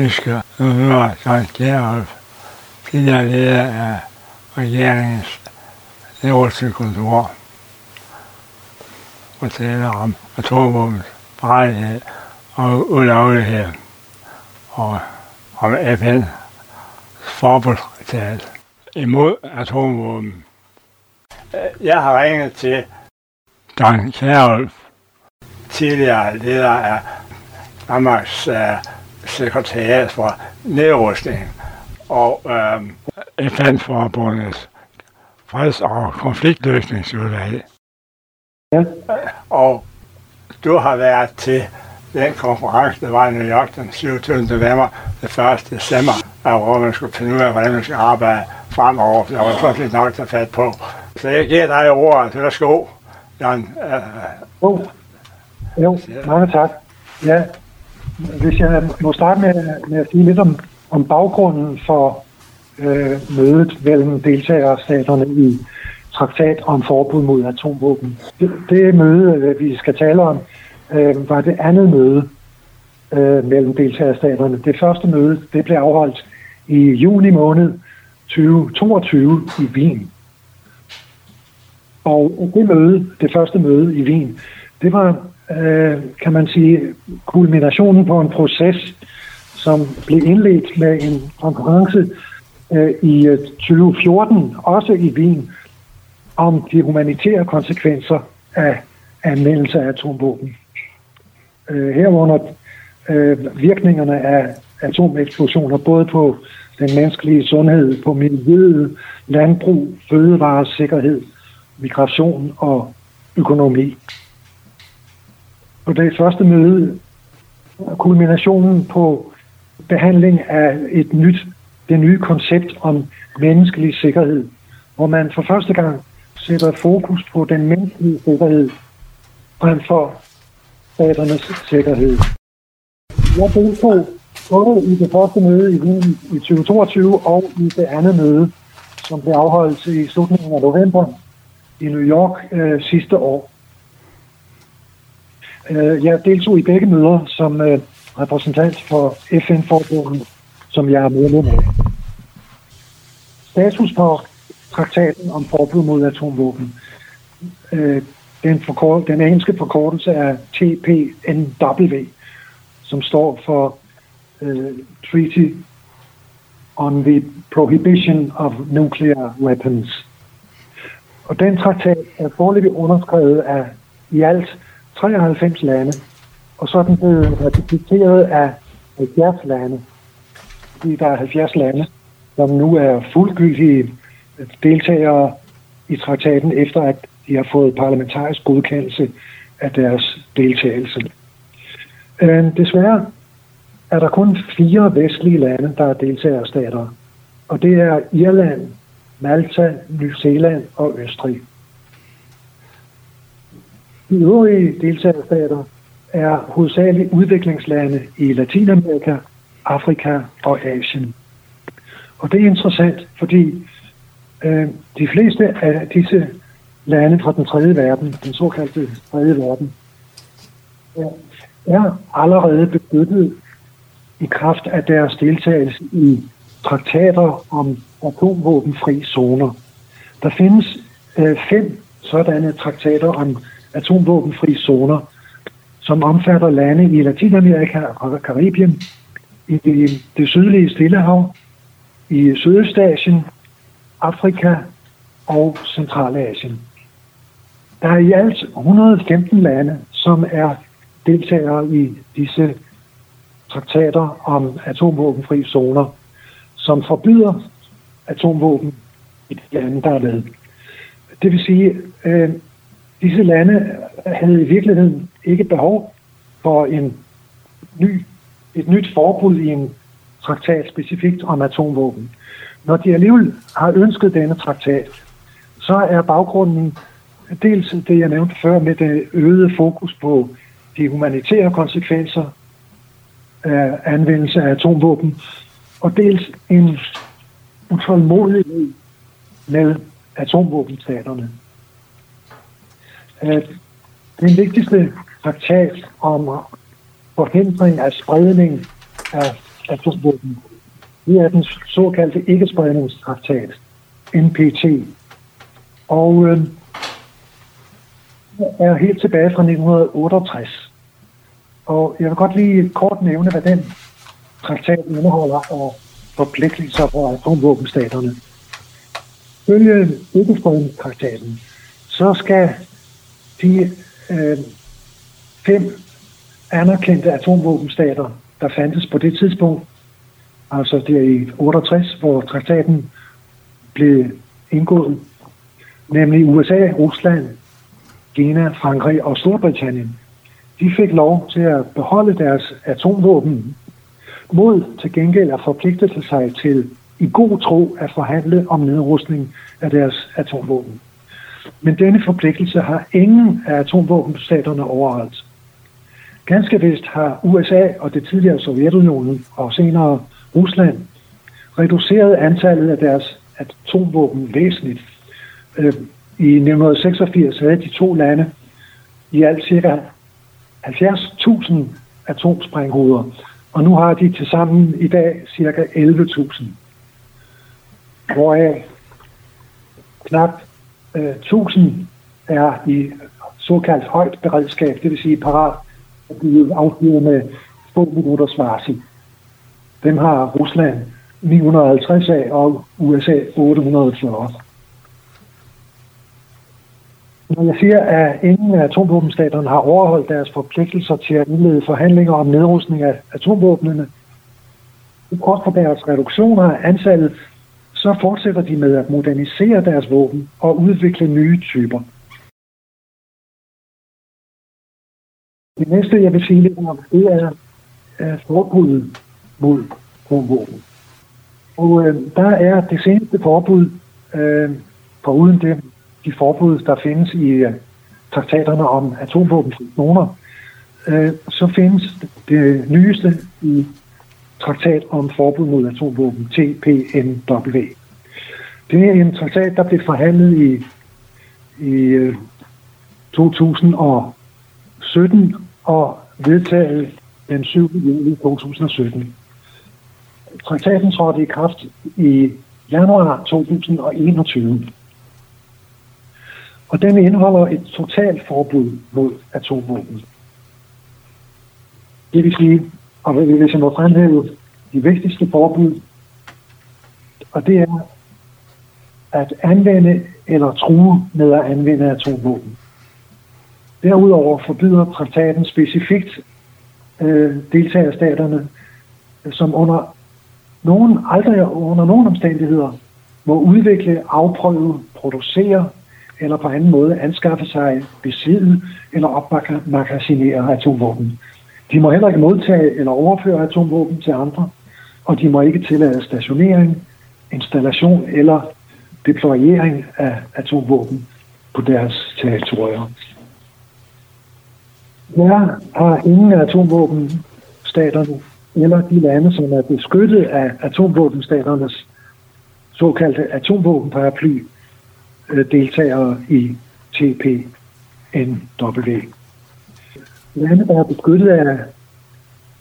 fisker nu Søren Kjærhoff, tidligere leder af regeringens øverste kontor, og taler om atomvåbens farlighed og ulovlighed, og om FN forbudstraktat imod atomvåben. Jeg har ringet til Dan Kjærulf, tidligere leder af Danmarks uh, sekretariat for nedrustning og uh, FN-forbundets freds- og konfliktløsningsudvalg. Ja. Og du har været til den konference, der var i New York den 27. november, det 1. december, hvor man skulle finde ud af, hvordan man skal arbejde fremover. Der var lidt nok at fat på. Så jeg giver dig ordet. Værsgo, Jan. Jo, jo mange tak. Ja, hvis jeg må starte med, med at sige lidt om, om baggrunden for øh, mødet mellem deltagerstaterne i traktat om forbud mod atomvåben. Det, det møde, øh, vi skal tale om, øh, var det andet møde øh, mellem deltagerstaterne. Det første møde det blev afholdt i juni måned 2022 i Wien. Og det møde, det første møde i Wien, det var, øh, kan man sige, kulminationen på en proces, som blev indledt med en konference øh, i øh, 2014, også i Wien, om de humanitære konsekvenser af anvendelse af atomvåben. Øh, herunder øh, virkningerne af atomeksplosioner, både på den menneskelige sundhed, på miljøet, landbrug, fødevaresikkerhed, migration og økonomi. På det første møde, kulminationen på behandling af et nyt, det nye koncept om menneskelig sikkerhed, hvor man for første gang sætter fokus på den menneskelige sikkerhed frem for staternes sikkerhed. Jeg deltog både i det første møde i Wien i 2022 og i det andet møde, som blev afholdt i slutningen af november i New York øh, sidste år. Øh, jeg deltog i begge møder som øh, repræsentant for FN-forbundet, som jeg er medlem af. Status på traktaten om forbud mod atomvåben. Øh, den, forkort, den engelske forkortelse er TPNW, som står for uh, Treaty on the Prohibition of Nuclear Weapons. Og den traktat er foreløbig underskrevet af i alt 93 lande, og så er den blevet ratificeret af 70 lande. Fordi der er 70 lande, som nu er fuldgyldige deltagere i traktaten, efter at de har fået parlamentarisk godkendelse af deres deltagelse. Øh, desværre er der kun fire vestlige lande, der er deltagerstater, og det er Irland, Malta, New Zealand og Østrig. De øvrige deltagerstater er hovedsageligt udviklingslande i Latinamerika, Afrika og Asien. Og det er interessant, fordi øh, de fleste af disse lande fra den tredje verden, den såkaldte tredje verden, er allerede beskyttet i kraft af deres deltagelse i traktater om atomvåbenfri zoner. Der findes øh, fem sådanne traktater om atomvåbenfri zoner, som omfatter lande i Latinamerika og Karibien, i det sydlige Stillehav, i Sydøstasien, Afrika og Centralasien. Der er i alt 115 lande, som er deltagere i disse traktater om atomvåbenfri zoner, som forbyder atomvåben i de lande, der er med. Det vil sige, øh, disse lande havde i virkeligheden ikke behov for en ny, et nyt forbud i en traktat specifikt om atomvåben. Når de alligevel har ønsket denne traktat, så er baggrunden dels det, jeg nævnte før, med det øgede fokus på de humanitære konsekvenser af anvendelse af atomvåben, og dels en utålmodighed med atomvåbenstaterne. Den vigtigste traktat om forhindring af spredning af atomvåben. Det er den såkaldte ikke-spredningstraktat, NPT. Og øh, er helt tilbage fra 1968. Og jeg vil godt lige kort nævne, hvad den traktat indeholder og forpligtelser for atomvåbenstaterne. Følge ikke-spredningstraktaten, så skal de øh, fem anerkendte atomvåbenstater, der fandtes på det tidspunkt, altså det i 68, hvor traktaten blev indgået, nemlig USA, Rusland, Kina, Frankrig og Storbritannien, de fik lov til at beholde deres atomvåben mod til gengæld at forpligte sig til i god tro at forhandle om nedrustning af deres atomvåben. Men denne forpligtelse har ingen af atomvåbenstaterne overholdt. Ganske vist har USA og det tidligere Sovjetunionen og senere Rusland reduceret antallet af deres atomvåben væsentligt. Øh, I 1986 havde de to lande i alt ca. 70.000 atomsprænghoveder, og nu har de til sammen i dag ca. 11.000, hvoraf knap Øh, 1000 er i såkaldt højt beredskab, det vil sige parat at blive affyret med få minutters varsel. Dem har Rusland 950 af, og USA 840. Når jeg siger, at ingen af atomvåbenstaterne har overholdt deres forpligtelser til at indlede forhandlinger om nedrustning af atomvåbnene, kort for deres reduktioner af antallet, så fortsætter de med at modernisere deres våben og udvikle nye typer. Det næste, jeg vil sige lidt om, det er forbuddet mod atomvåben. Og øh, der er det seneste forbud, øh, foruden det, de forbud, der findes i øh, traktaterne om atomvåbenzoner, øh, så findes det nyeste i traktat om forbud mod atomvåben, TPNW. Det er en traktat, der blev forhandlet i, i øh, 2017 og vedtaget den 7. juli 2017. Traktaten trådte i kraft i januar 2021. Og den indeholder et totalt forbud mod atomvåben. Det vil sige, og hvis jeg må fremhæve de vigtigste forbud, og det er at anvende eller true med at anvende atomvåben. Derudover forbyder traktaten specifikt øh, deltagerstaterne, øh, som under nogen, aldrig under nogen omstændigheder må udvikle, afprøve, producere eller på anden måde anskaffe sig, besidde eller opmagasinere atomvåben. De må heller ikke modtage eller overføre atomvåben til andre, og de må ikke tillade stationering, installation eller deployering af atomvåben på deres territorier. Hver har ingen atomvåben staterne eller de lande, som er beskyttet af atomvåbenstaternes såkaldte atomvåbenparaply, deltager deltagere i TPNW. Lande, der er beskyttet af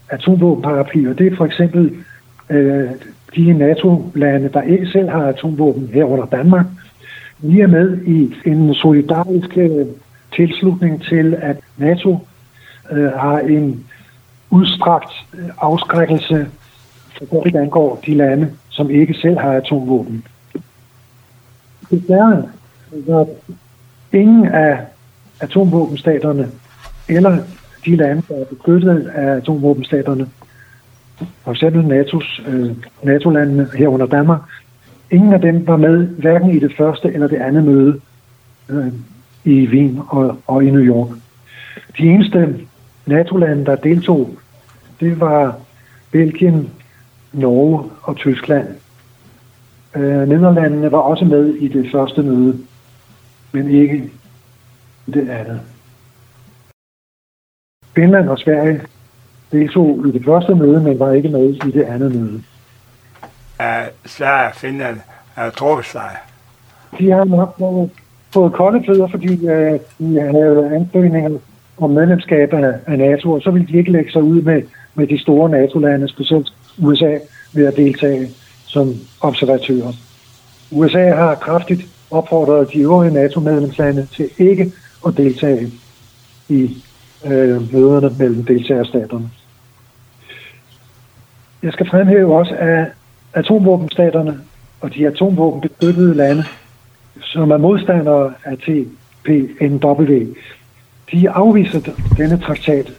atomvåbenparaplyer, det er for eksempel øh, de NATO-lande, der ikke selv har atomvåben herunder Danmark, vi er med i en solidarisk øh, tilslutning til, at NATO øh, har en udstrakt øh, afskrækkelse, for det angår de lande, som ikke selv har atomvåben. Desværre, var ingen af atomvåbenstaterne eller de lande, der er beskyttet af atomvåbenstaterne, for eksempel NATO's, øh, NATO-landene herunder Danmark, ingen af dem var med hverken i det første eller det andet møde øh, i Wien og, og i New York. De eneste NATO-lande, der deltog, det var Belgien, Norge og Tyskland. Øh, Nederlandene var også med i det første møde, men ikke i det andet. Finland og Sverige deltog i det første møde, men var ikke med i det andet møde. Ja, Sverige og Finland har trukket sig. De har nok fået kolde fødder, fordi uh, de havde ansøgninger om medlemskab af, af NATO, og så ville de ikke lægge sig ud med, med de store NATO-lande, specielt USA ved at deltage som observatører. USA har kraftigt opfordret de øvrige NATO-medlemslande til ikke at deltage i øh, møderne mellem deltagerstaterne. Jeg skal fremhæve også, at atomvåbenstaterne og de atomvåbenbeskyttede lande, som er modstandere af TPNW, de afviser denne traktat,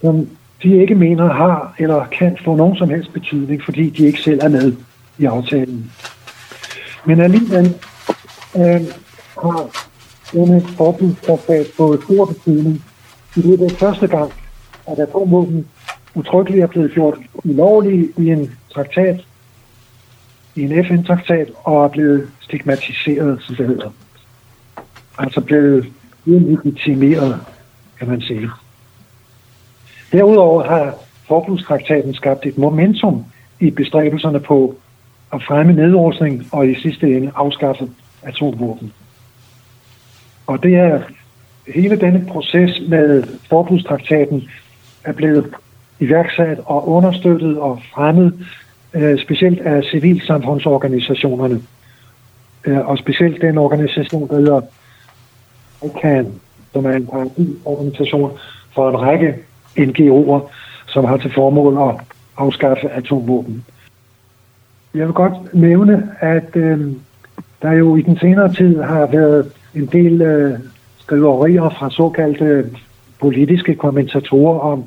som de ikke mener har eller kan få nogen som helst betydning, fordi de ikke selv er med i aftalen. Men alligevel øh, har denne forbudstraktat fået stor betydning. Det er første gang, at atomvåben utryggeligt er blevet gjort ulovlige i en traktat, i en FN-traktat, og er blevet stigmatiseret, som det hedder. Altså blevet legitimeret, kan man sige. Derudover har forbudstraktaten skabt et momentum i bestræbelserne på at fremme nedrustning og i sidste ende afskaffe atomvåben. Og det er hele denne proces med forbudstraktaten er blevet iværksat og understøttet og fremmet øh, specielt af civilsamfundsorganisationerne. Øh, og specielt den organisation, der hedder ICANN, som er en organisation for en række NGO'er, som har til formål at afskaffe atomvåben. Jeg vil godt nævne, at øh, der jo i den senere tid har været en del øh, skriverier fra såkaldte politiske kommentatorer om,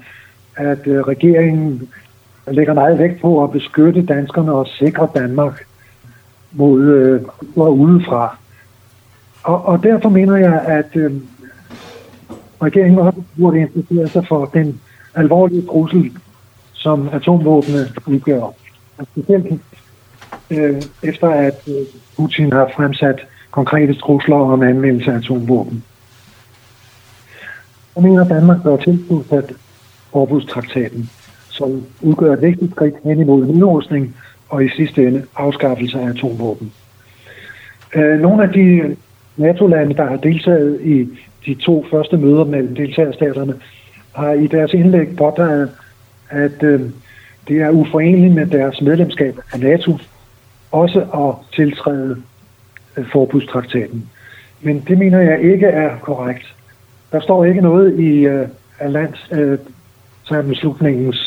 at øh, regeringen lægger meget vægt på at beskytte danskerne og sikre Danmark mod øh, udefra. Og, og derfor mener jeg, at øh, regeringen også burde interessere sig for den alvorlige trussel, som atomvåbne udgør. Og specielt øh, efter at øh, Putin har fremsat konkrete trusler om anvendelse af atomvåben. Jeg mener, at Danmark bør tilslutte forbudstraktaten, som udgør et vigtigt skridt hen imod nedrustning og i sidste ende afskaffelse af atomvåben. Øh, nogle af de NATO-lande, der har deltaget i de to første møder mellem deltagerstaterne, har i deres indlæg påtaget, at øh, det er uforeneligt med deres medlemskab af NATO også at tiltræde øh, forbudstraktaten. Men det mener jeg ikke er korrekt. Der står ikke noget i øh, lands øh,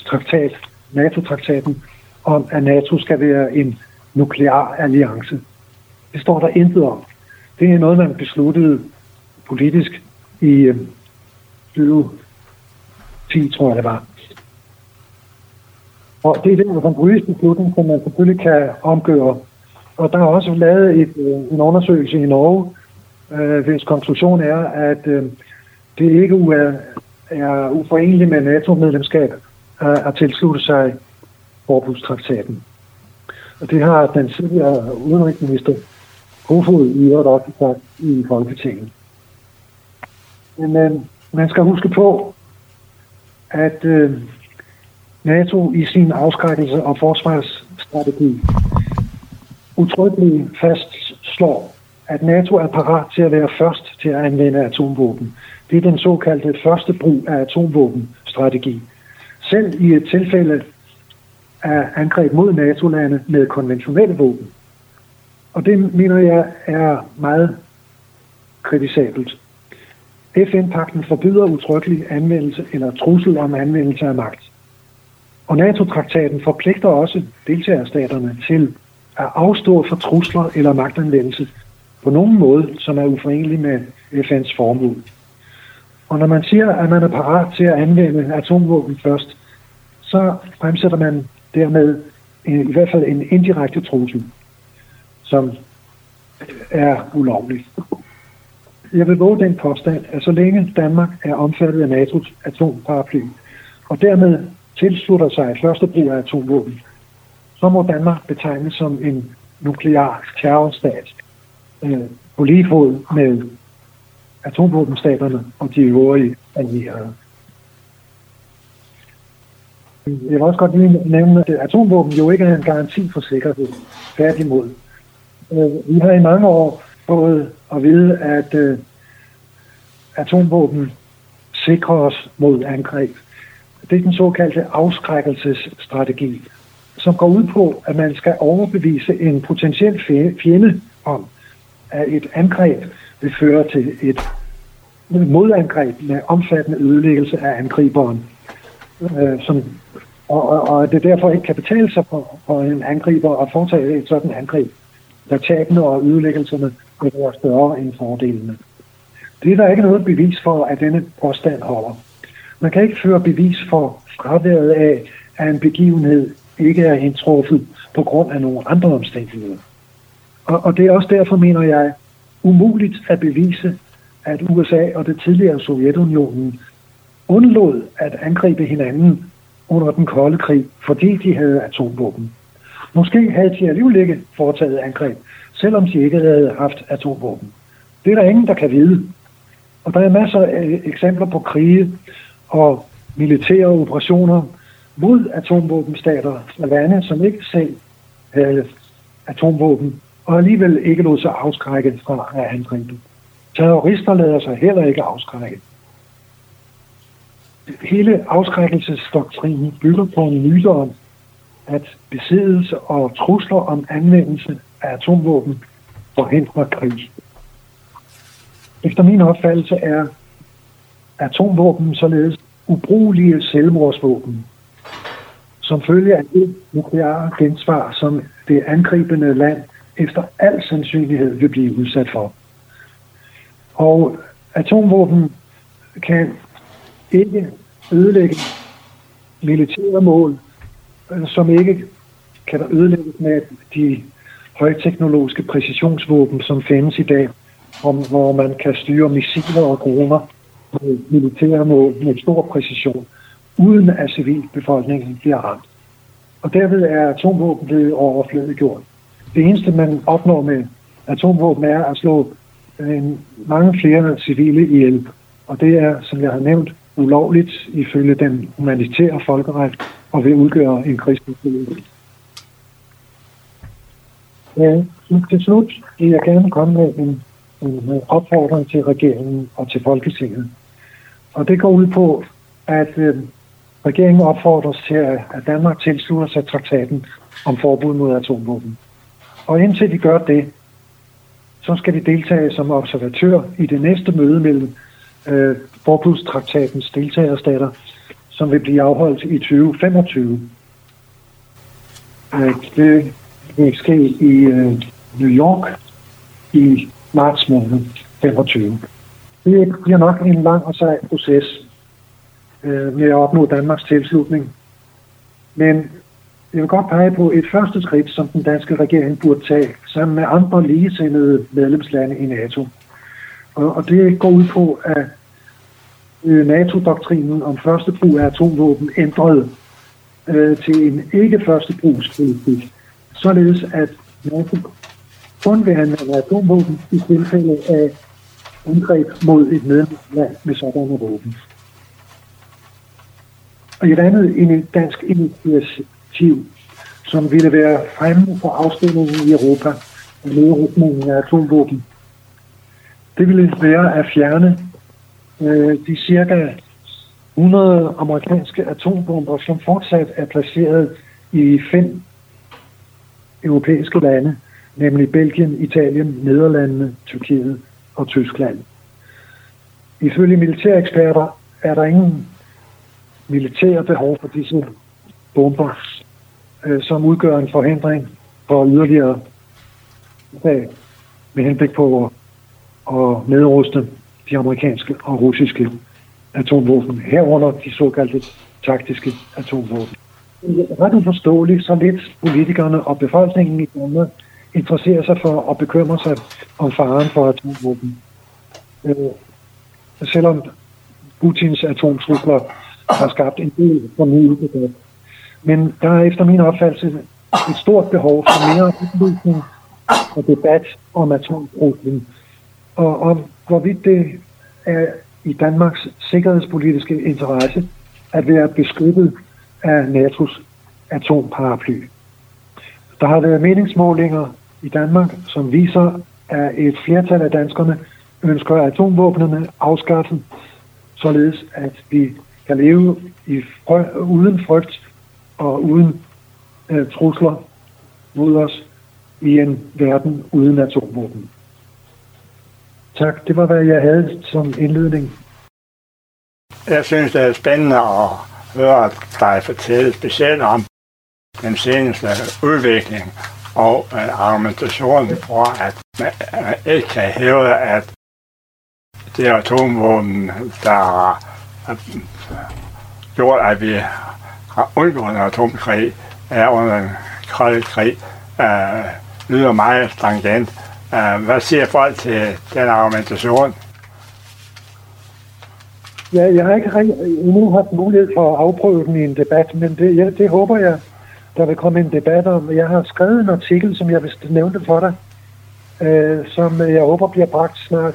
traktat, NATO-traktaten, om at NATO skal være en nuklear alliance. Det står der intet om. Det er noget, man besluttede politisk i øh, 2010, tror jeg det var. Og det er den en politisk beslutning, som man selvfølgelig kan omgøre. Og der er også lavet et, øh, en undersøgelse i Norge, øh, hvis konklusion er, at øh, det ikke er, er uforeneligt med NATO-medlemskab at, at tilslutte sig forbudstraktaten. Og det har den tidligere udenrigsminister Kofod i øvrigt også sagt i Folketinget. Men øh, man skal huske på, at øh, NATO i sin afskrækkelse og forsvarsstrategi utryggeligt fastslår, at NATO er parat til at være først til at anvende atomvåben. Det er den såkaldte første brug af atomvåbenstrategi. Selv i et tilfælde af angreb mod NATO-lande med konventionelle våben. Og det mener jeg er meget kritisabelt. FN-pakten forbyder utryggelig anvendelse eller trussel om anvendelse af magt. Og NATO-traktaten forpligter også deltagerstaterne til at afstå fra trusler eller magtanvendelse på nogen måde, som er uforenelig med FN's formål. Og når man siger, at man er parat til at anvende atomvåben først, så fremsætter man dermed øh, i hvert fald en indirekte trussel, som er ulovlig. Jeg vil våge den påstand, at så længe Danmark er omfattet af NATO's atomparaply, og dermed tilslutter sig første brug af atomvåben, så må Danmark betegnes som en nuklear terrorstat øh, på lige fod med atomvåbenstaterne og de øvrige allierede. Jeg vil også godt lige nævne, at atomvåben jo ikke er en garanti for sikkerhed. Færdigmod. Øh, vi har i mange år fået at vide, at øh, atomvåben sikrer os mod angreb. Det er den såkaldte afskrækkelsesstrategi. som går ud på, at man skal overbevise en potentiel fjende om, at et angreb vil føre til et modangreb med omfattende ødelæggelse af angriberen, øh, som, og, og, og det derfor ikke kan betale sig for, for en angriber at foretage et sådan angreb, da tabene og ødelæggelserne vil være større end fordelene. Det er der ikke noget bevis for, at denne påstand holder. Man kan ikke føre bevis for fraværet af, at en begivenhed ikke er indtruffet på grund af nogle andre omstændigheder. Og, og det er også derfor, mener jeg, umuligt at bevise, at USA og det tidligere Sovjetunionen undlod at angribe hinanden under den kolde krig, fordi de havde atomvåben. Måske havde de alligevel ikke foretaget angreb, selvom de ikke havde haft atomvåben. Det er der ingen, der kan vide. Og der er masser af eksempler på krige og militære operationer mod atomvåbenstater og lande, som ikke selv havde atomvåben, og alligevel ikke lod sig afskrække fra at angribe. Terrorister lader sig heller ikke afskrække. Hele afskrækkelsesdoktrinen bygger på en myte om, at besiddelse og trusler om anvendelse af atomvåben forhindrer krig. Efter min opfattelse er atomvåben således ubrugelige selvmordsvåben, som følge af det nukleare gensvar, som det angribende land efter al sandsynlighed vil blive udsat for. Og atomvåben kan ikke ødelægge militære mål, øh, som ikke kan der ødelægges med de højteknologiske præcisionsvåben, som findes i dag, om, hvor man kan styre missiler og droner med militære mål med stor præcision, uden at civilbefolkningen bliver ramt. Og derved er atomvåben blevet overflødiggjort. Det eneste, man opnår med atomvåben, er at slå en, mange flere civile ihjel. Og det er, som jeg har nævnt, ulovligt ifølge den humanitære folkeret og vil udgøre en krigsforbrydelse. Ja, til slut vil jeg gerne komme med en, en opfordring til regeringen og til Folketinget. Og det går ud på, at øh, regeringen opfordres til, at Danmark tilslutter sig traktaten om forbud mod atomvåben. Og indtil de gør det, så skal de deltage som observatør i det næste møde mellem øh, forbudstraktatens deltagerstater, som vil blive afholdt i 2025. Øh, det vil ske i øh, New York i marts måned 25. Det bliver nok en lang og sej proces øh, med at opnå Danmarks tilslutning. Men jeg vil godt pege på et første skridt, som den danske regering burde tage sammen med andre ligesindede medlemslande i NATO. Og, og det går ud på, at øh, NATO-doktrinen om første brug af atomvåben ændret øh, til en ikke første brugspolitik, således at NATO kun vil anvende atomvåben i tilfælde af angreb mod et medlemsland med sådanne våben. Og et andet dansk initiativ, som ville være fremme for afstemningen i Europa og nedrustningen af atomvåben, det ville være at fjerne øh, de cirka 100 amerikanske atombomber, som fortsat er placeret i fem europæiske lande, nemlig Belgien, Italien, Nederlandene, Tyrkiet og Tyskland. Ifølge militæreksperter er der ingen militære behov for disse bomber, øh, som udgør en forhindring for yderligere med henblik på at, at nedruste de amerikanske og russiske atomvåben, herunder de såkaldte taktiske atomvåben. Ret uforståeligt, så lidt politikerne og befolkningen i Danmark interesserer sig for og bekymrer sig om faren for atomvåben. Øh, selvom Putins atomtrusler har skabt en del fornyet debat. Men der er efter min opfattelse et stort behov for mere oplysning og debat om atomtruslen, og om hvorvidt det er i Danmarks sikkerhedspolitiske interesse at være beskyttet af NATO's atomparaply. Der har været meningsmålinger i Danmark, som viser, at et flertal af danskerne ønsker atomvåbnene afskaffet, således at vi kan leve i frø, uden frygt og uden øh, trusler mod os i en verden uden atomvåben. Tak, det var hvad jeg havde som indledning. Jeg synes, det er spændende at høre dig fortælle specielt om den seneste udvikling og øh, argumentationen for, at man øh, ikke kan hæve, at det atomvåben, der har øh, gjort, at vi har undgået atomkrig, er under en kolde krig, øh, lyder meget stringent. Øh, hvad siger folk til den argumentation? Ja, jeg har ikke endnu haft mulighed for at afprøve den i en debat, men det, ja, det håber jeg, der vil komme en debat om. Jeg har skrevet en artikel, som jeg vil nævnte for dig, øh, som jeg håber bliver bragt snart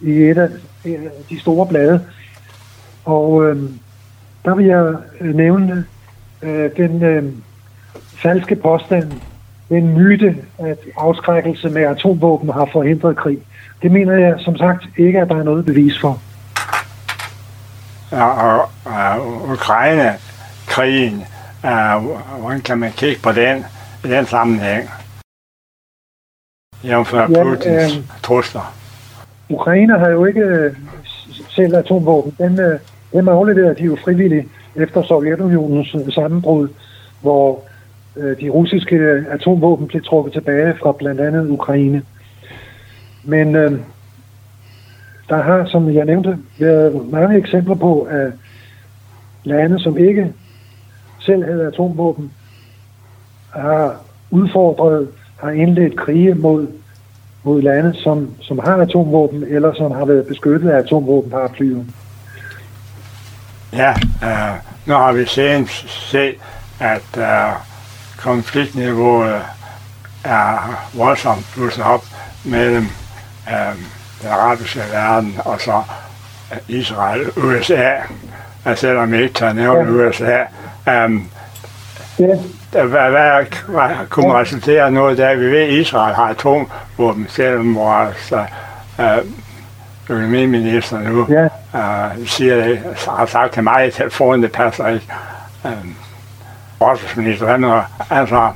i et af øh, de store blade. Og øh, der vil jeg øh, nævne øh, den øh, falske påstand, den myte, at afskrækkelse med atomvåben har forhindret krig. Det mener jeg som sagt ikke, at der er noget bevis for. Ja, og, og Ukraine-krigen, uh, hvordan kan man kigge på den i den sammenhæng? Jævnfør ja, Putins øh, trusler. Ukraine har jo ikke øh, selv atomvåben. Den, øh, dem afleverede de jo frivilligt efter Sovjetunionens sammenbrud, hvor øh, de russiske atomvåben blev trukket tilbage fra blandt andet Ukraine. Men øh, der har, som jeg nævnte, været mange eksempler på, at lande, som ikke selv havde atomvåben, har udfordret, har indledt krige mod, mod lande, som, som har atomvåben, eller som har været beskyttet af atomvåbenparaplyer. Ja, øh, nu har vi senest set, at øh, konfliktniveauet er voldsomt blusset op mellem øh, den arabiske verden og så Israel, USA, altså selvom vi ikke tager nævnt ja. USA. Um, ja. Hvad, hvad, hvad kunne ja. resultere noget der? Vi ved, at Israel har atomvåben, selvom vores uh, økonomiminister nu ja uh, siger har sagt til mig i telefonen, det passer ikke. Um, forsvarsminister, altså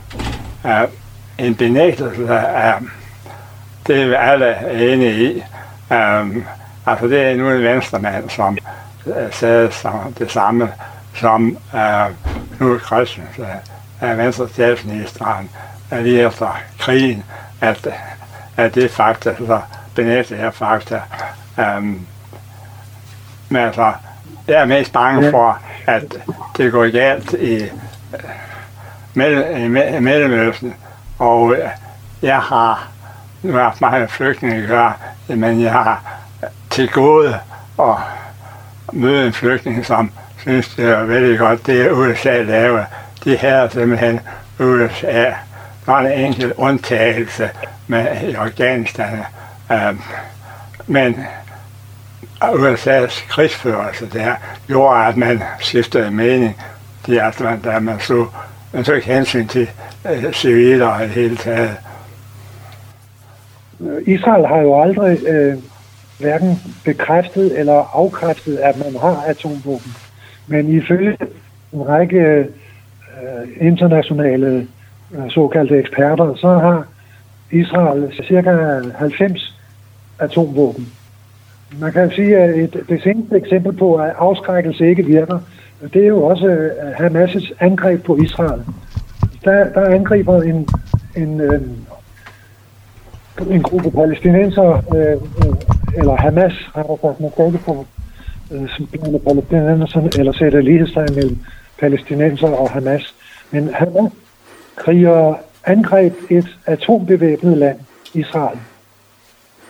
uh, en benægtelse af det er alle enige i. Um, altså det er nu en venstremand, som uh, sagde som det samme som uh, nu Christensen, uh, venstre statsministeren, uh, lige efter krigen, at, at det fakta, så benægter jeg fakta. Um, men altså, jeg er mest bange for, at det går galt i, uh, i Mellemøsten, og uh, jeg har nu har haft meget flygtninge at gøre, men jeg har til gode at møde en flygtning, som synes, det er veldig godt, det er USA laver. De her simpelthen USA. Der er en enkelt undtagelse med i Afghanistan. Um, men USA's krigsførelse der gjorde, at man skiftede mening. Det er, at man, der man så, man tog ikke hensyn til øh, civile og det hele taget. Israel har jo aldrig øh, hverken bekræftet eller afkræftet, at man har atomvåben. Men ifølge en række øh, internationale øh, såkaldte eksperter, så har Israel cirka 90 atomvåben. Man kan sige, at et, det seneste eksempel på, at afskrækkelse ikke virker, det er jo også Hamas' angreb på Israel. Der, der angriber en, en, en øh, en gruppe palæstinenser, øh, eller Hamas, har der sagt, man på, ikke få øh, palæstinenser, eller sætte lighedstegn mellem palæstinenser og Hamas. Men Hamas kriger angreb et atombevæbnet land, Israel.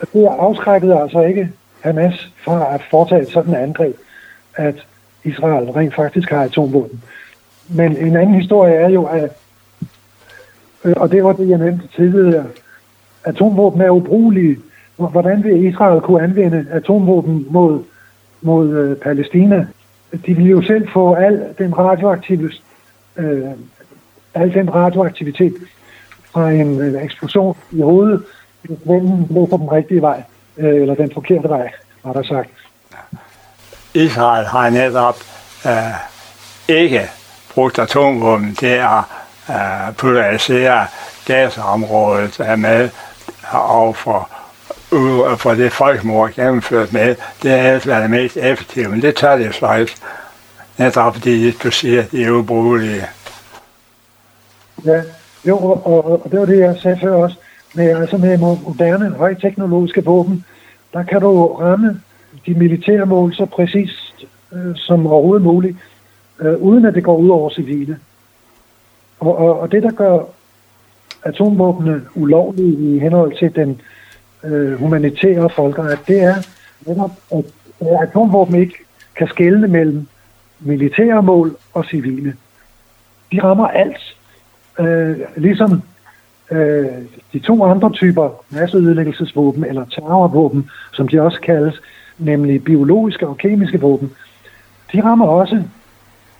Og det afskrækkede altså ikke Hamas fra at foretage sådan et angreb, at Israel rent faktisk har atomvåben. Men en anden historie er jo, at, øh, og det var det, jeg nævnte tidligere, atomvåben er ubrugelige. Hvordan vil Israel kunne anvende atomvåben mod, mod øh, Palæstina? De vil jo selv få al den radioaktive, øh, al den radioaktivitet fra en øh, eksplosion i hovedet, hvis den løber den rigtige vej, eller den forkerte vej, har der sagt. Israel har netop øh, ikke brugt atomvåben til at uh, polarisere gasområdet med og for, uh, for det folkemord gennemført med, det har altid været det mest effektive, men det tager det så ikke. Netop fordi du siger, at de er ubrugelige. Ja, jo, og, og, og det var det, jeg sagde før også. Med, altså med moderne, højteknologiske våben, der kan du ramme de militære mål så præcist øh, som overhovedet muligt, øh, uden at det går ud over civile. Og, og, og det, der gør atomvåbnene ulovlige i henhold til den øh, humanitære folkeret, det er netop, at atomvåben ikke kan skelne mellem militære mål og civile. De rammer alt. Øh, ligesom øh, de to andre typer masseødelæggelsesvåben eller terrorvåben, som de også kaldes, nemlig biologiske og kemiske våben, de rammer også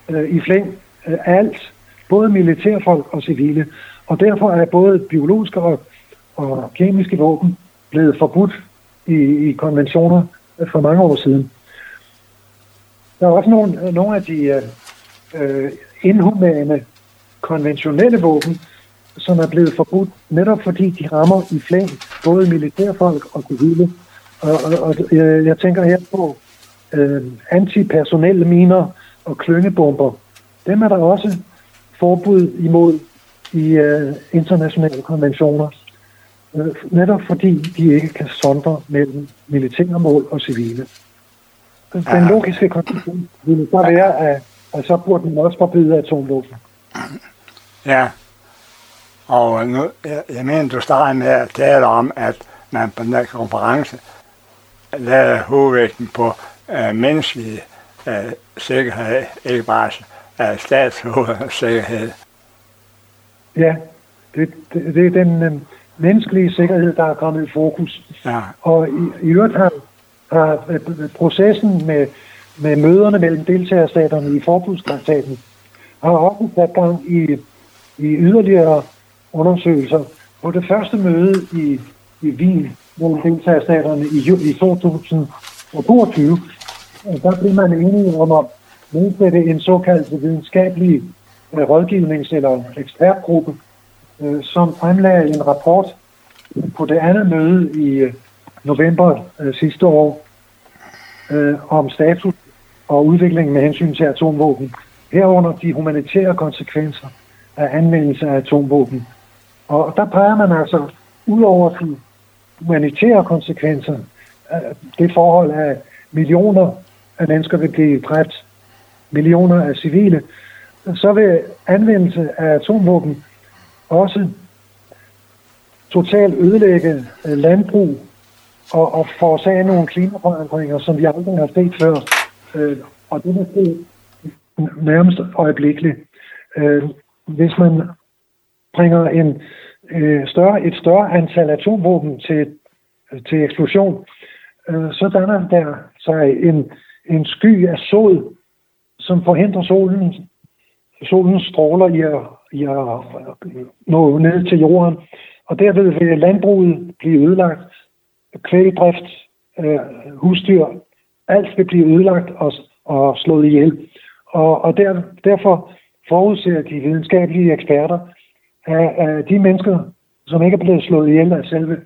øh, i flæng øh, alt, både militærfolk og civile. Og derfor er både biologiske og, og kemiske våben blevet forbudt i, i konventioner øh, for mange år siden. Der er også nogle, nogle af de øh, øh inhumane konventionelle våben, som er blevet forbudt, netop fordi de rammer i flæng både militærfolk og civile. Og, og, og jeg, tænker her på øh, antipersonelle miner og klyngebomber. Dem er der også forbud imod i øh, internationale konventioner. Øh, netop fordi de ikke kan sondre mellem militære mål og civile. Den logiske konklusion ville så være, at, at så burde man også forbyde atomvåben. Ja, og nu, jeg, jeg mener, du starter med at tale om, at man på den her konference lavede hovedvægten på uh, menneskelig uh, sikkerhed, ikke bare uh, statshovedsikkerhed. Ja, det, det, det er den uh, menneskelige sikkerhed, der er kommet i fokus. Ja. Og i, i øvrigt har, har processen med, med møderne mellem deltagerstaterne i forbudstraktaten har også sat gang i, i yderligere undersøgelser. På det første møde i, i Wien mellem deltagerstaterne i, i 2022, øh, der blev man enige om at nedsætte en såkaldt videnskabelig øh, rådgivnings- eller ekspertgruppe, øh, som fremlagde en rapport på det andet møde i øh, november øh, sidste år øh, om status og udvikling med hensyn til atomvåben, herunder de humanitære konsekvenser af anvendelse af atomvåben og der peger man altså, ud over de humanitære konsekvenser, øh, det forhold, at millioner af mennesker vil blive dræbt, millioner af civile, så vil anvendelse af atomvåben også totalt ødelægge øh, landbrug og, og forårsage nogle klimaforandringer, som vi aldrig har set før. Øh, og det vil ske nærmest øjeblikkeligt. Hvis man bringer en øh, større, et større antal atomvåben til, til eksplosion, øh, så danner der sig en, en sky af sod, som forhindrer solen, solens stråler i at, i at nå ned til jorden. Og derved vil landbruget blive ødelagt, kvægdrift, øh, husdyr, alt vil blive ødelagt og, og slået ihjel. Og, og der, derfor forudser de videnskabelige eksperter, af, af de mennesker, som ikke er blevet slået ihjel af selve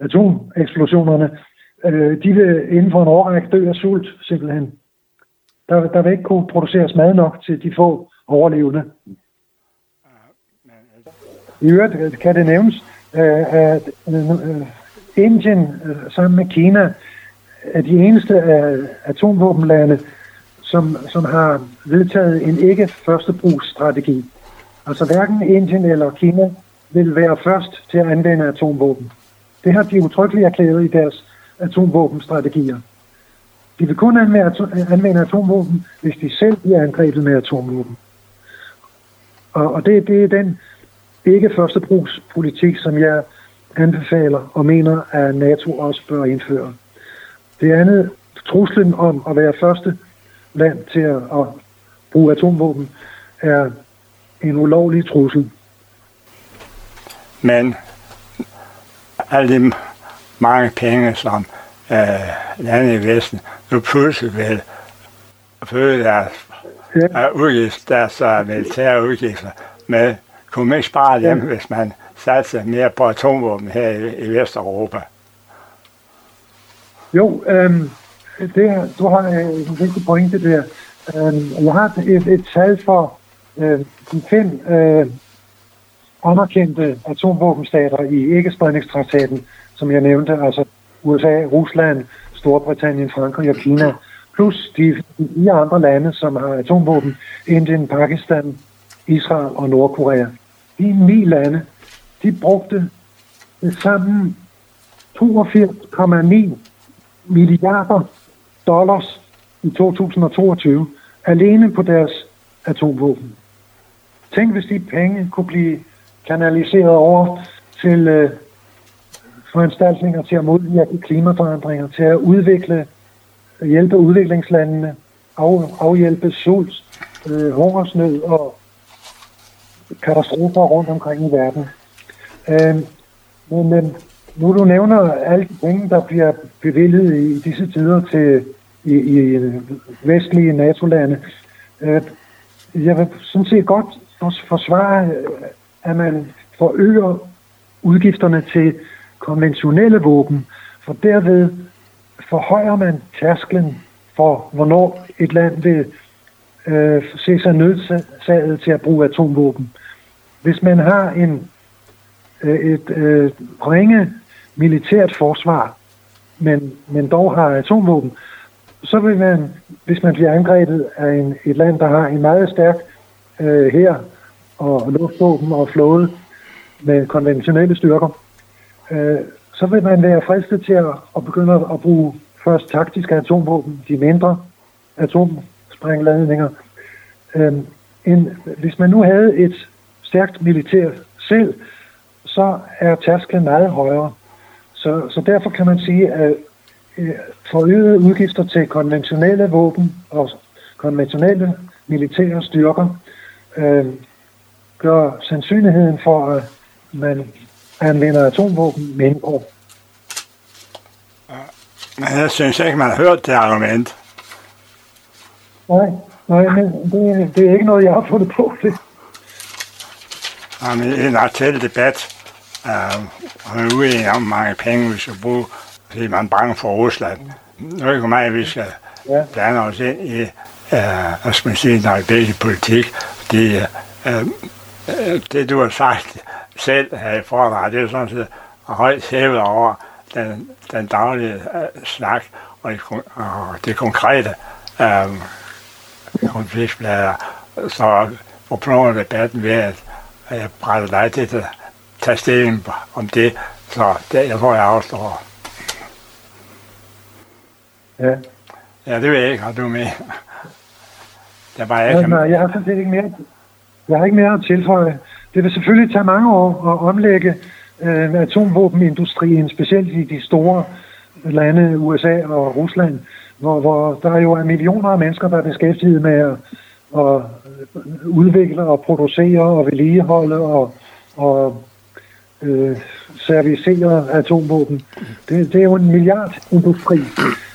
atomeksplosionerne, øh, de vil inden for en årrække dø af sult, simpelthen. Der, der vil ikke kunne produceres mad nok til de få overlevende. I øvrigt øh, kan det nævnes, øh, at øh, Indien øh, sammen med Kina er de eneste af atomvåbenlande, som, som har vedtaget en ikke førstebrugsstrategi. Altså hverken Indien eller Kina vil være først til at anvende atomvåben. Det har de utryggeligt erklæret i deres atomvåbenstrategier. De vil kun anvende, atom, anvende atomvåben, hvis de selv bliver angrebet med atomvåben. Og, og det, det er den ikke førstebrugspolitik, som jeg anbefaler og mener, at NATO også bør indføre. Det andet, truslen om at være første land til at, at bruge atomvåben, er en ulovlig trussel. Men alle de mange penge, som øh, landet i Vesten nu pludselig vil føde deres, ja. uh, udgifter, deres uh, militære udgifter med kunne man ikke spare dem, ja. hvis man satte mere på atomvåben her i, i Vesteuropa? Jo, øhm, det, du har en vigtig pointe der. Øhm, jeg har et, et tal for øh, de fem øh, anerkendte atomvåbenstater i ikke-spredningstraktaten, som jeg nævnte, altså USA, Rusland, Storbritannien, Frankrig og Kina, plus de fire andre lande, som har atomvåben, Indien, Pakistan, Israel og Nordkorea. De ni lande, de brugte sammen 82,9 milliarder dollars i 2022 alene på deres atomvåben. Tænk, hvis de penge kunne blive kanaliseret over til øh, foranstaltninger til at modvirke klimaforandringer, til at udvikle, hjælpe udviklingslandene, af, afhjælpe sult, øh, hungersnød og katastrofer rundt omkring i verden. Øh, men men nu du nævner alle de penge, der bliver bevilget i disse tider til i, i vestlige NATO-lande, øh, jeg vil sådan set godt forsvare, øh, at man forøger udgifterne til konventionelle våben, for derved forhøjer man tærsklen for, hvornår et land vil øh, se sig nødsaget til at bruge atomvåben. Hvis man har en, øh, et øh, ringe militært forsvar, men, men dog har atomvåben, så vil man, hvis man bliver angrebet af en, et land, der har en meget stærk øh, her og luftvåben og flåde med konventionelle styrker, øh, så vil man være fristet til at, at begynde at bruge først taktiske atomvåben, de mindre atomsprængladninger. Øh, en, hvis man nu havde et stærkt militær selv, så er tærsklen meget højere. Så, så derfor kan man sige, at øh, forøgede udgifter til konventionelle våben og konventionelle militære styrker øh, gør sandsynligheden for, at man anvender atomvåben mindre. Men jeg synes ikke, man har hørt det argument. Nej, nej men det, det er ikke noget, jeg har fundet på. Det. Jamen, i en aktuel debat øh, er uenige om, hvor mange penge vi skal bruge, fordi man er bange for Rusland. Nu er det ikke mig, vi skal ja. blande os ind i, øh, hvad skal man sige, den politik, fordi øh, det, du har sagt selv her i fordrag, det er sådan set højt hævet over den, den daglige øh, snak og det, og det konkrete øh, konfliktblader. Så for prøver debatten ved, at jeg brænder dig til at tage stilling om det, så det, jeg tror, jeg afstår. Ja. Ja, det ved jeg ikke, har du med. Det var jeg, ja, nej, jeg har sådan set ikke mere, jeg har ikke mere at tilføje. Det vil selvfølgelig tage mange år at omlægge øh, atomvåbenindustrien, specielt i de store lande, USA og Rusland, hvor, hvor der jo er millioner af mennesker, der er beskæftiget med at, at øh, udvikle og producere og vedligeholde og, og øh, servicere atomvåben. Det, det er jo en milliardindustri.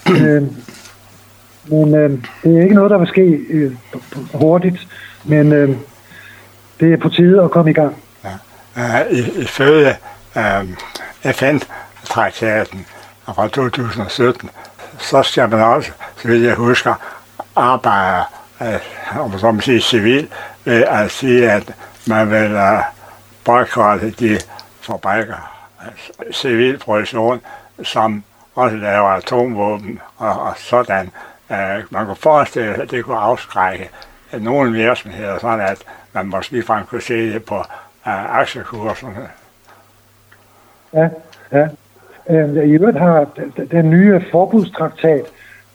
øh, men øh, det er ikke noget, der vil ske øh, hurtigt, men øh, det er på tide at komme i gang. Ja. Øh, uh, ifølge uh, øh, FN-traktaten fra 2017, så skal man også, så vidt jeg husker, arbejde, uh, om så man siger civil, ved at sige, at man vil uh, boykotte de fabrikker, civil produktion, som også laver atomvåben og, og sådan. Uh, man kunne forestille sig, at det kunne afskrække nogle virksomheder, sådan at man måske ligefrem kunne se det på uh, aktiekurserne. Ja, øhm, ja. I øvrigt har den nye forbudstraktat,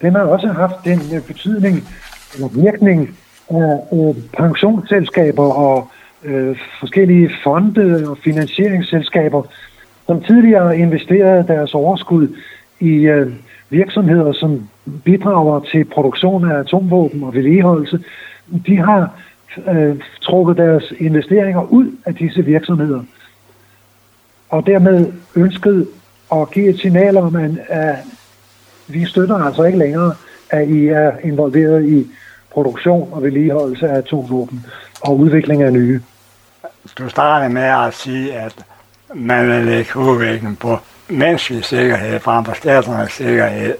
den har også haft den øh, betydning eller virkning at øh, pensionsselskaber og øh, forskellige fonde og finansieringsselskaber, som tidligere investerede deres overskud i øh, virksomheder, som bidrager til produktion af atomvåben og vedligeholdelse, de har øh, trukket deres investeringer ud af disse virksomheder. Og dermed ønsket at give et signal om, at, at vi støtter altså ikke længere, at I er involveret i produktion og vedligeholdelse af atomvåben og udvikling af nye. du starter med at sige, at man vil lægge hovedvægten på menneskelig sikkerhed frem for staternes sikkerhed.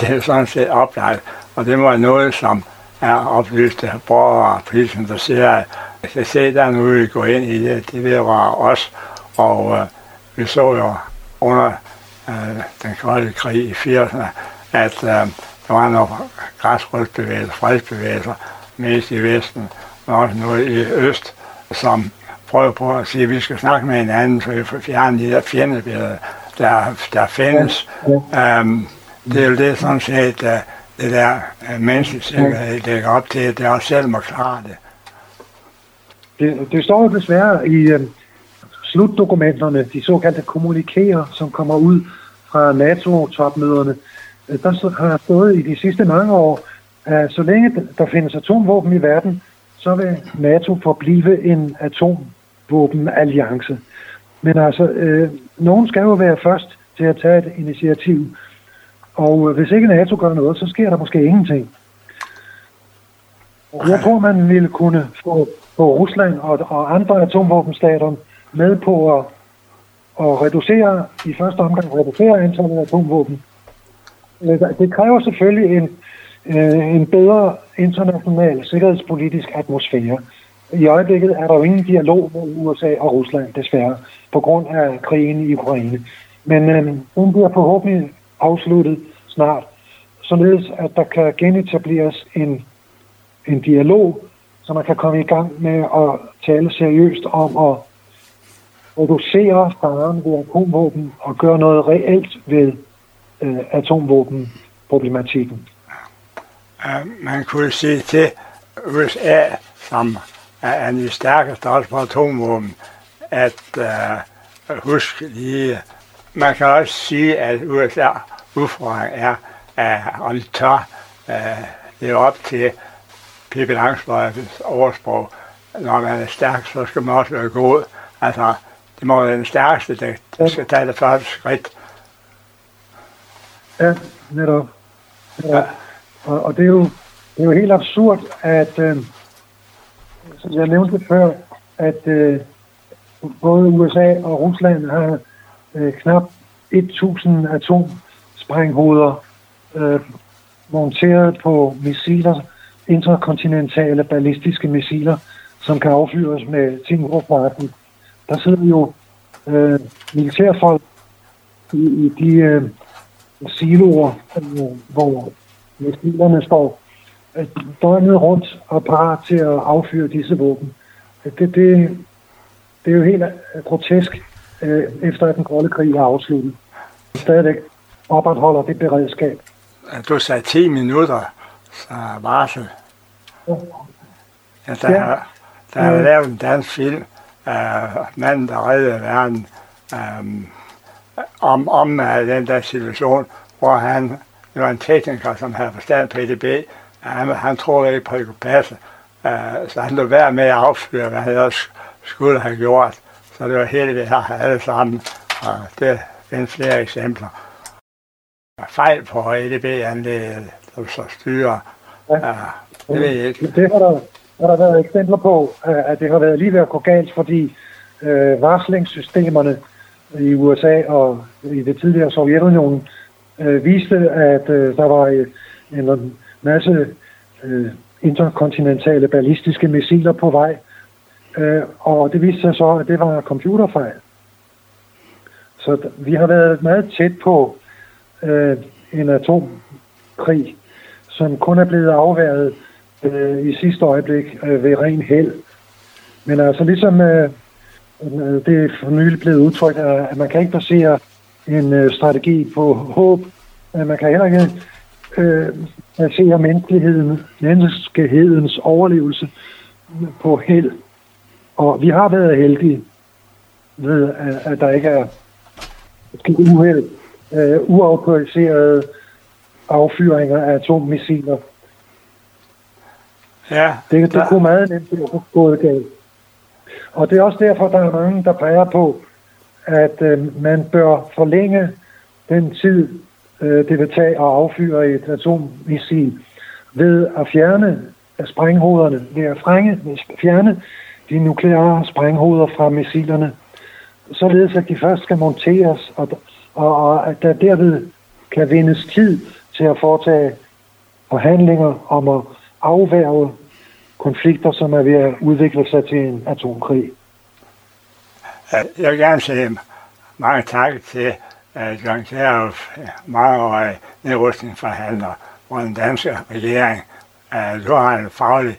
Det er sådan set oplagt, og det var noget, som er oplyste borgere og politisk interesserede. Jeg kan se, der nu vi går ind i det, det vedrører os, og øh, vi så jo under øh, den kolde krig i 80'erne, at øh, der var nogle græsrødsbevægelser, fredsbevægelser, mest i Vesten, men også noget i Øst, som prøver på at sige, at vi skal snakke med hinanden, så vi får fjernet de der fjendebilleder, der, der findes. Um, det er jo det sådan set, uh, det der uh, menneskelige sikkerhed lægger op til, at det også selv må klare det. Det, det står jo desværre i uh, slutdokumenterne, de såkaldte kommunikerer, som kommer ud fra NATO-topmøderne. Der har stået i de sidste mange år, at så længe der findes atomvåben i verden, så vil NATO forblive en atomvåbenalliance. Men altså, øh, nogen skal jo være først til at tage et initiativ. Og hvis ikke NATO gør noget, så sker der måske ingenting. Jeg tror, man ville kunne få, få Rusland og, og andre atomvåbenstater med på at, at reducere, i første omgang reducere antallet af atomvåben. Øh, det kræver selvfølgelig en, øh, en bedre international sikkerhedspolitisk atmosfære. I øjeblikket er der jo ingen dialog mellem USA og Rusland, desværre, på grund af krigen i Ukraine. Men øh, den bliver forhåbentlig afsluttet snart, således at der kan genetableres en, en dialog, så man kan komme i gang med at tale seriøst om at reducere faren ved atomvåben og gøre noget reelt ved øh, atomvåbenproblematikken. Man kunne sige til USA, som er en af de stærkeste også på atomvåben, at øh, husk lige, man kan også sige, at USA udfordring er, uh, om de tør uh, leve op til Pippi Langstrømmes oversprog. Når man er stærk, så skal man også være god. Altså, det må være den stærkeste, der skal tage det første skridt. Ja, netop. Ja. Og, og det, er jo, det er jo helt absurd, at, øh, som jeg nævnte før, at øh, både USA og Rusland har øh, knap 1000 atomsprænghoveder øh, monteret på missiler, interkontinentale ballistiske missiler, som kan affyres med ting farten. Der sidder jo øh, militærfolk i, i de øh, siloer, øh, hvor missilerne står øh, døgnet rundt og parat til at affyre disse våben. Øh, det, det, det er jo helt øh, grotesk, øh, efter at den kolde krig er afsluttet. Stadigvæk opretholder det beredskab. Du sagde 10 minutter, så varsel. Ja, der, ja. der er lavet en dansk film, uh, manden, der reddede verden, um, om, om uh, den der situation, hvor han det var en tekniker, som havde forstand på EDB. Han, han troede ikke på, at det kunne passe. Uh, så han lå værd med at affyre, hvad han ellers skulle have gjort. Så det var heldigt, at har alle sammen. Og det findes flere eksempler. Fejl på EDB-anlægget, der så styrer. Ja. Uh, det ved jeg ikke. Det har der, har der været eksempler på, at det har været lige ved at gå galt, fordi øh, varslingssystemerne i USA og i det tidligere Sovjetunionen øh, viste, at øh, der var øh, en masse øh, interkontinentale ballistiske missiler på vej. Øh, og det viste sig så, at det var computerfejl. Så vi har været meget tæt på øh, en atomkrig, som kun er blevet afværet øh, i sidste øjeblik øh, ved ren held. Men altså ligesom øh, øh det er for nylig blevet udtrykt, at man kan ikke basere en øh, strategi på håb. Øh, man kan heller ikke øh, basere menneskeheden, menneskehedens overlevelse på held. Og vi har været heldige ved, at, at der ikke er uheld, øh, uautoriserede affyringer af atommissiler. Ja, det, det kunne meget nemt have gået galt. Og det er også derfor, der er mange, der peger på, at øh, man bør forlænge den tid, øh, det vil tage at affyre et atommissil ved at fjerne sprænghoderne, ved at frænge, fjerne de nukleare sprænghoveder fra missilerne, således at de først skal monteres, og, og, og at der derved kan vindes tid til at foretage forhandlinger om at afværge konflikter, som er ved at udvikle sig til en atomkrig. Jeg vil gerne sige mange tak til øh, John Kjærhoff, mangeårig øh, nedrustningsforhandler, og den danske regering. Uh, du har en faglig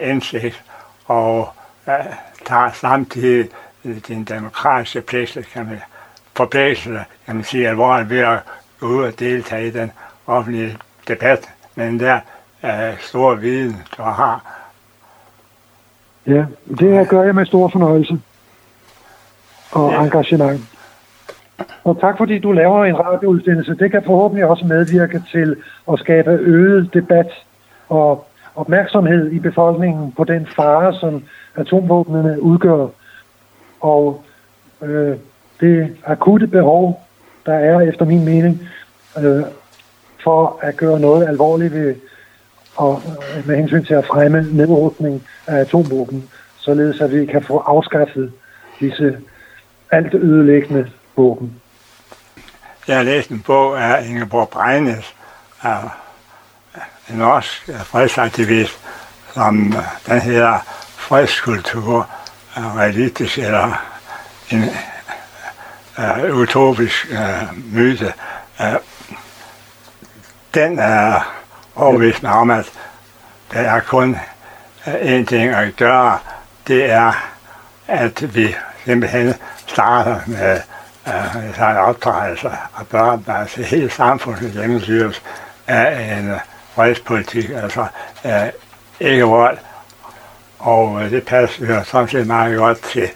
indsigt og tager samtidig din demokratiske pligt, kan man, forpligtelse, kan man sige, alvorligt ved at gå ud og deltage i den offentlige debat med den der uh, store viden, du har. Ja, det gør jeg med stor fornøjelse og ja. engagement. Og tak fordi du laver en radioudsendelse. Det kan forhåbentlig også medvirke til at skabe øget debat og opmærksomhed i befolkningen på den fare, som atomvåbnene udgør. Og øh, det akutte behov, der er efter min mening, øh, for at gøre noget alvorligt ved, og øh, med hensyn til at fremme nedrustning af atomvåben, således at vi kan få afskaffet disse alt ødelæggende våben. Jeg har læst en bog af Ingeborg Brejnes, af norsk fredsaktivist, som øh, den hedder Fredskultur, realistisk eller en uh, utopisk uh, myte. Uh, den er overbevist mig om, at der er kun øh, én ting at gøre, det er, at vi simpelthen starter med uh, en opdragelse af børn, altså hele samfundet gennemsyres af en uh, fredspolitik, altså uh, ikke vold. Og uh, det passer jo samtidig meget godt til,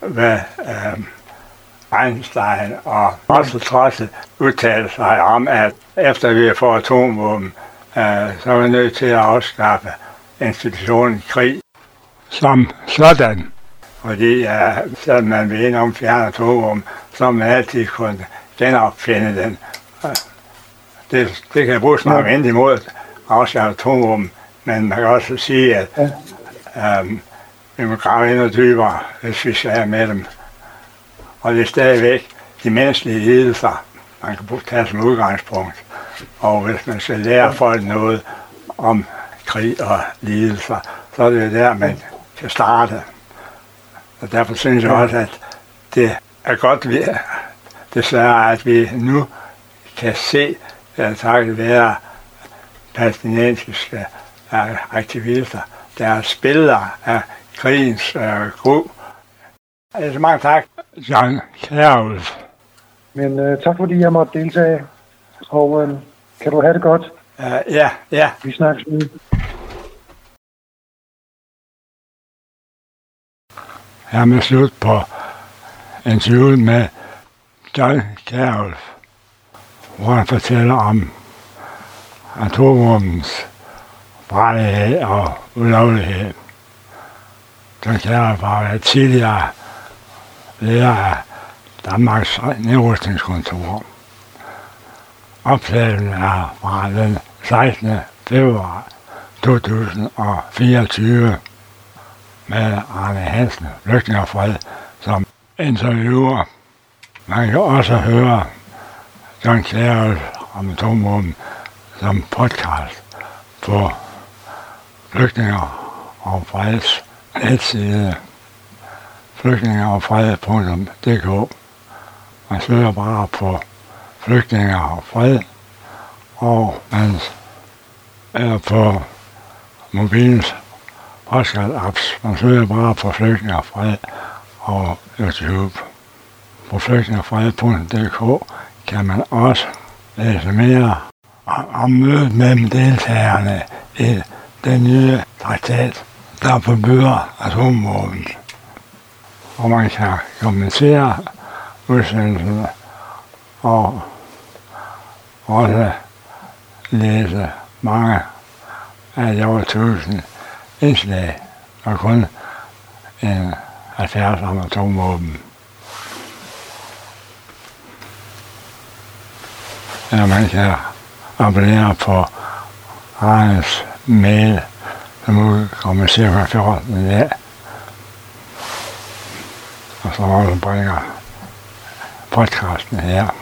hvad uh, Einstein og også trods udtalte sig om, at efter vi får atomvåben, uh, så er vi nødt til at afskaffe institutionen krig som sådan. Fordi uh, selvom man vil ind om fjerne atomvåben, så man altid kunne genopfinde den. Det, det kan bruges meget imod afskaffe atomvåben, men man kan også sige, at um, vi må grave endnu dybere, hvis vi skal med dem. Og det er stadigvæk de menneskelige lidelser, man kan tage som udgangspunkt. Og hvis man skal lære folk noget om krig og lidelser, så er det der, man kan starte. Og derfor synes jeg også, at det er godt ved, desværre, at vi nu kan se, at takket være palæstinensiske uh, aktivister, der er spillere af krigens uh, gru. Altså mange tak, John Kjærhus. Men uh, tak fordi jeg måtte deltage, og uh, kan du have det godt? Uh, ja, ja. Vi snakkes nu. Hermed slut på interviewet med John Kjærulf, hvor han fortæller om atomvåbens farlighed og ulovlighed. John Kjærulf fra været tidligere leder af Danmarks nedrustningskontor. Opslagen er fra den 16. februar 2024 med Arne Hansen, flygtning og fred, som interviewer. Man kan også høre John Kjærl om atomvåben som podcast på flygtninger og freds netside flygtninger og fred.dk. Man søger bare på flygtninger og fred, og man er på mobilens podcast-apps. Man søger bare på flygtninger og fred og YouTube. På flygtningerfred.dk kan man også læse mere og mødet mellem deltagerne i den nye traktat, der forbyder atomvåben. Og man kan kommentere udsendelsen og også læse mange af de over tusind indslag og kun en 70 om atomvåben. Ja, man kan og blære på Arnes mail, som udkommer cirka 14. dag. Og så også bringer podcasten her.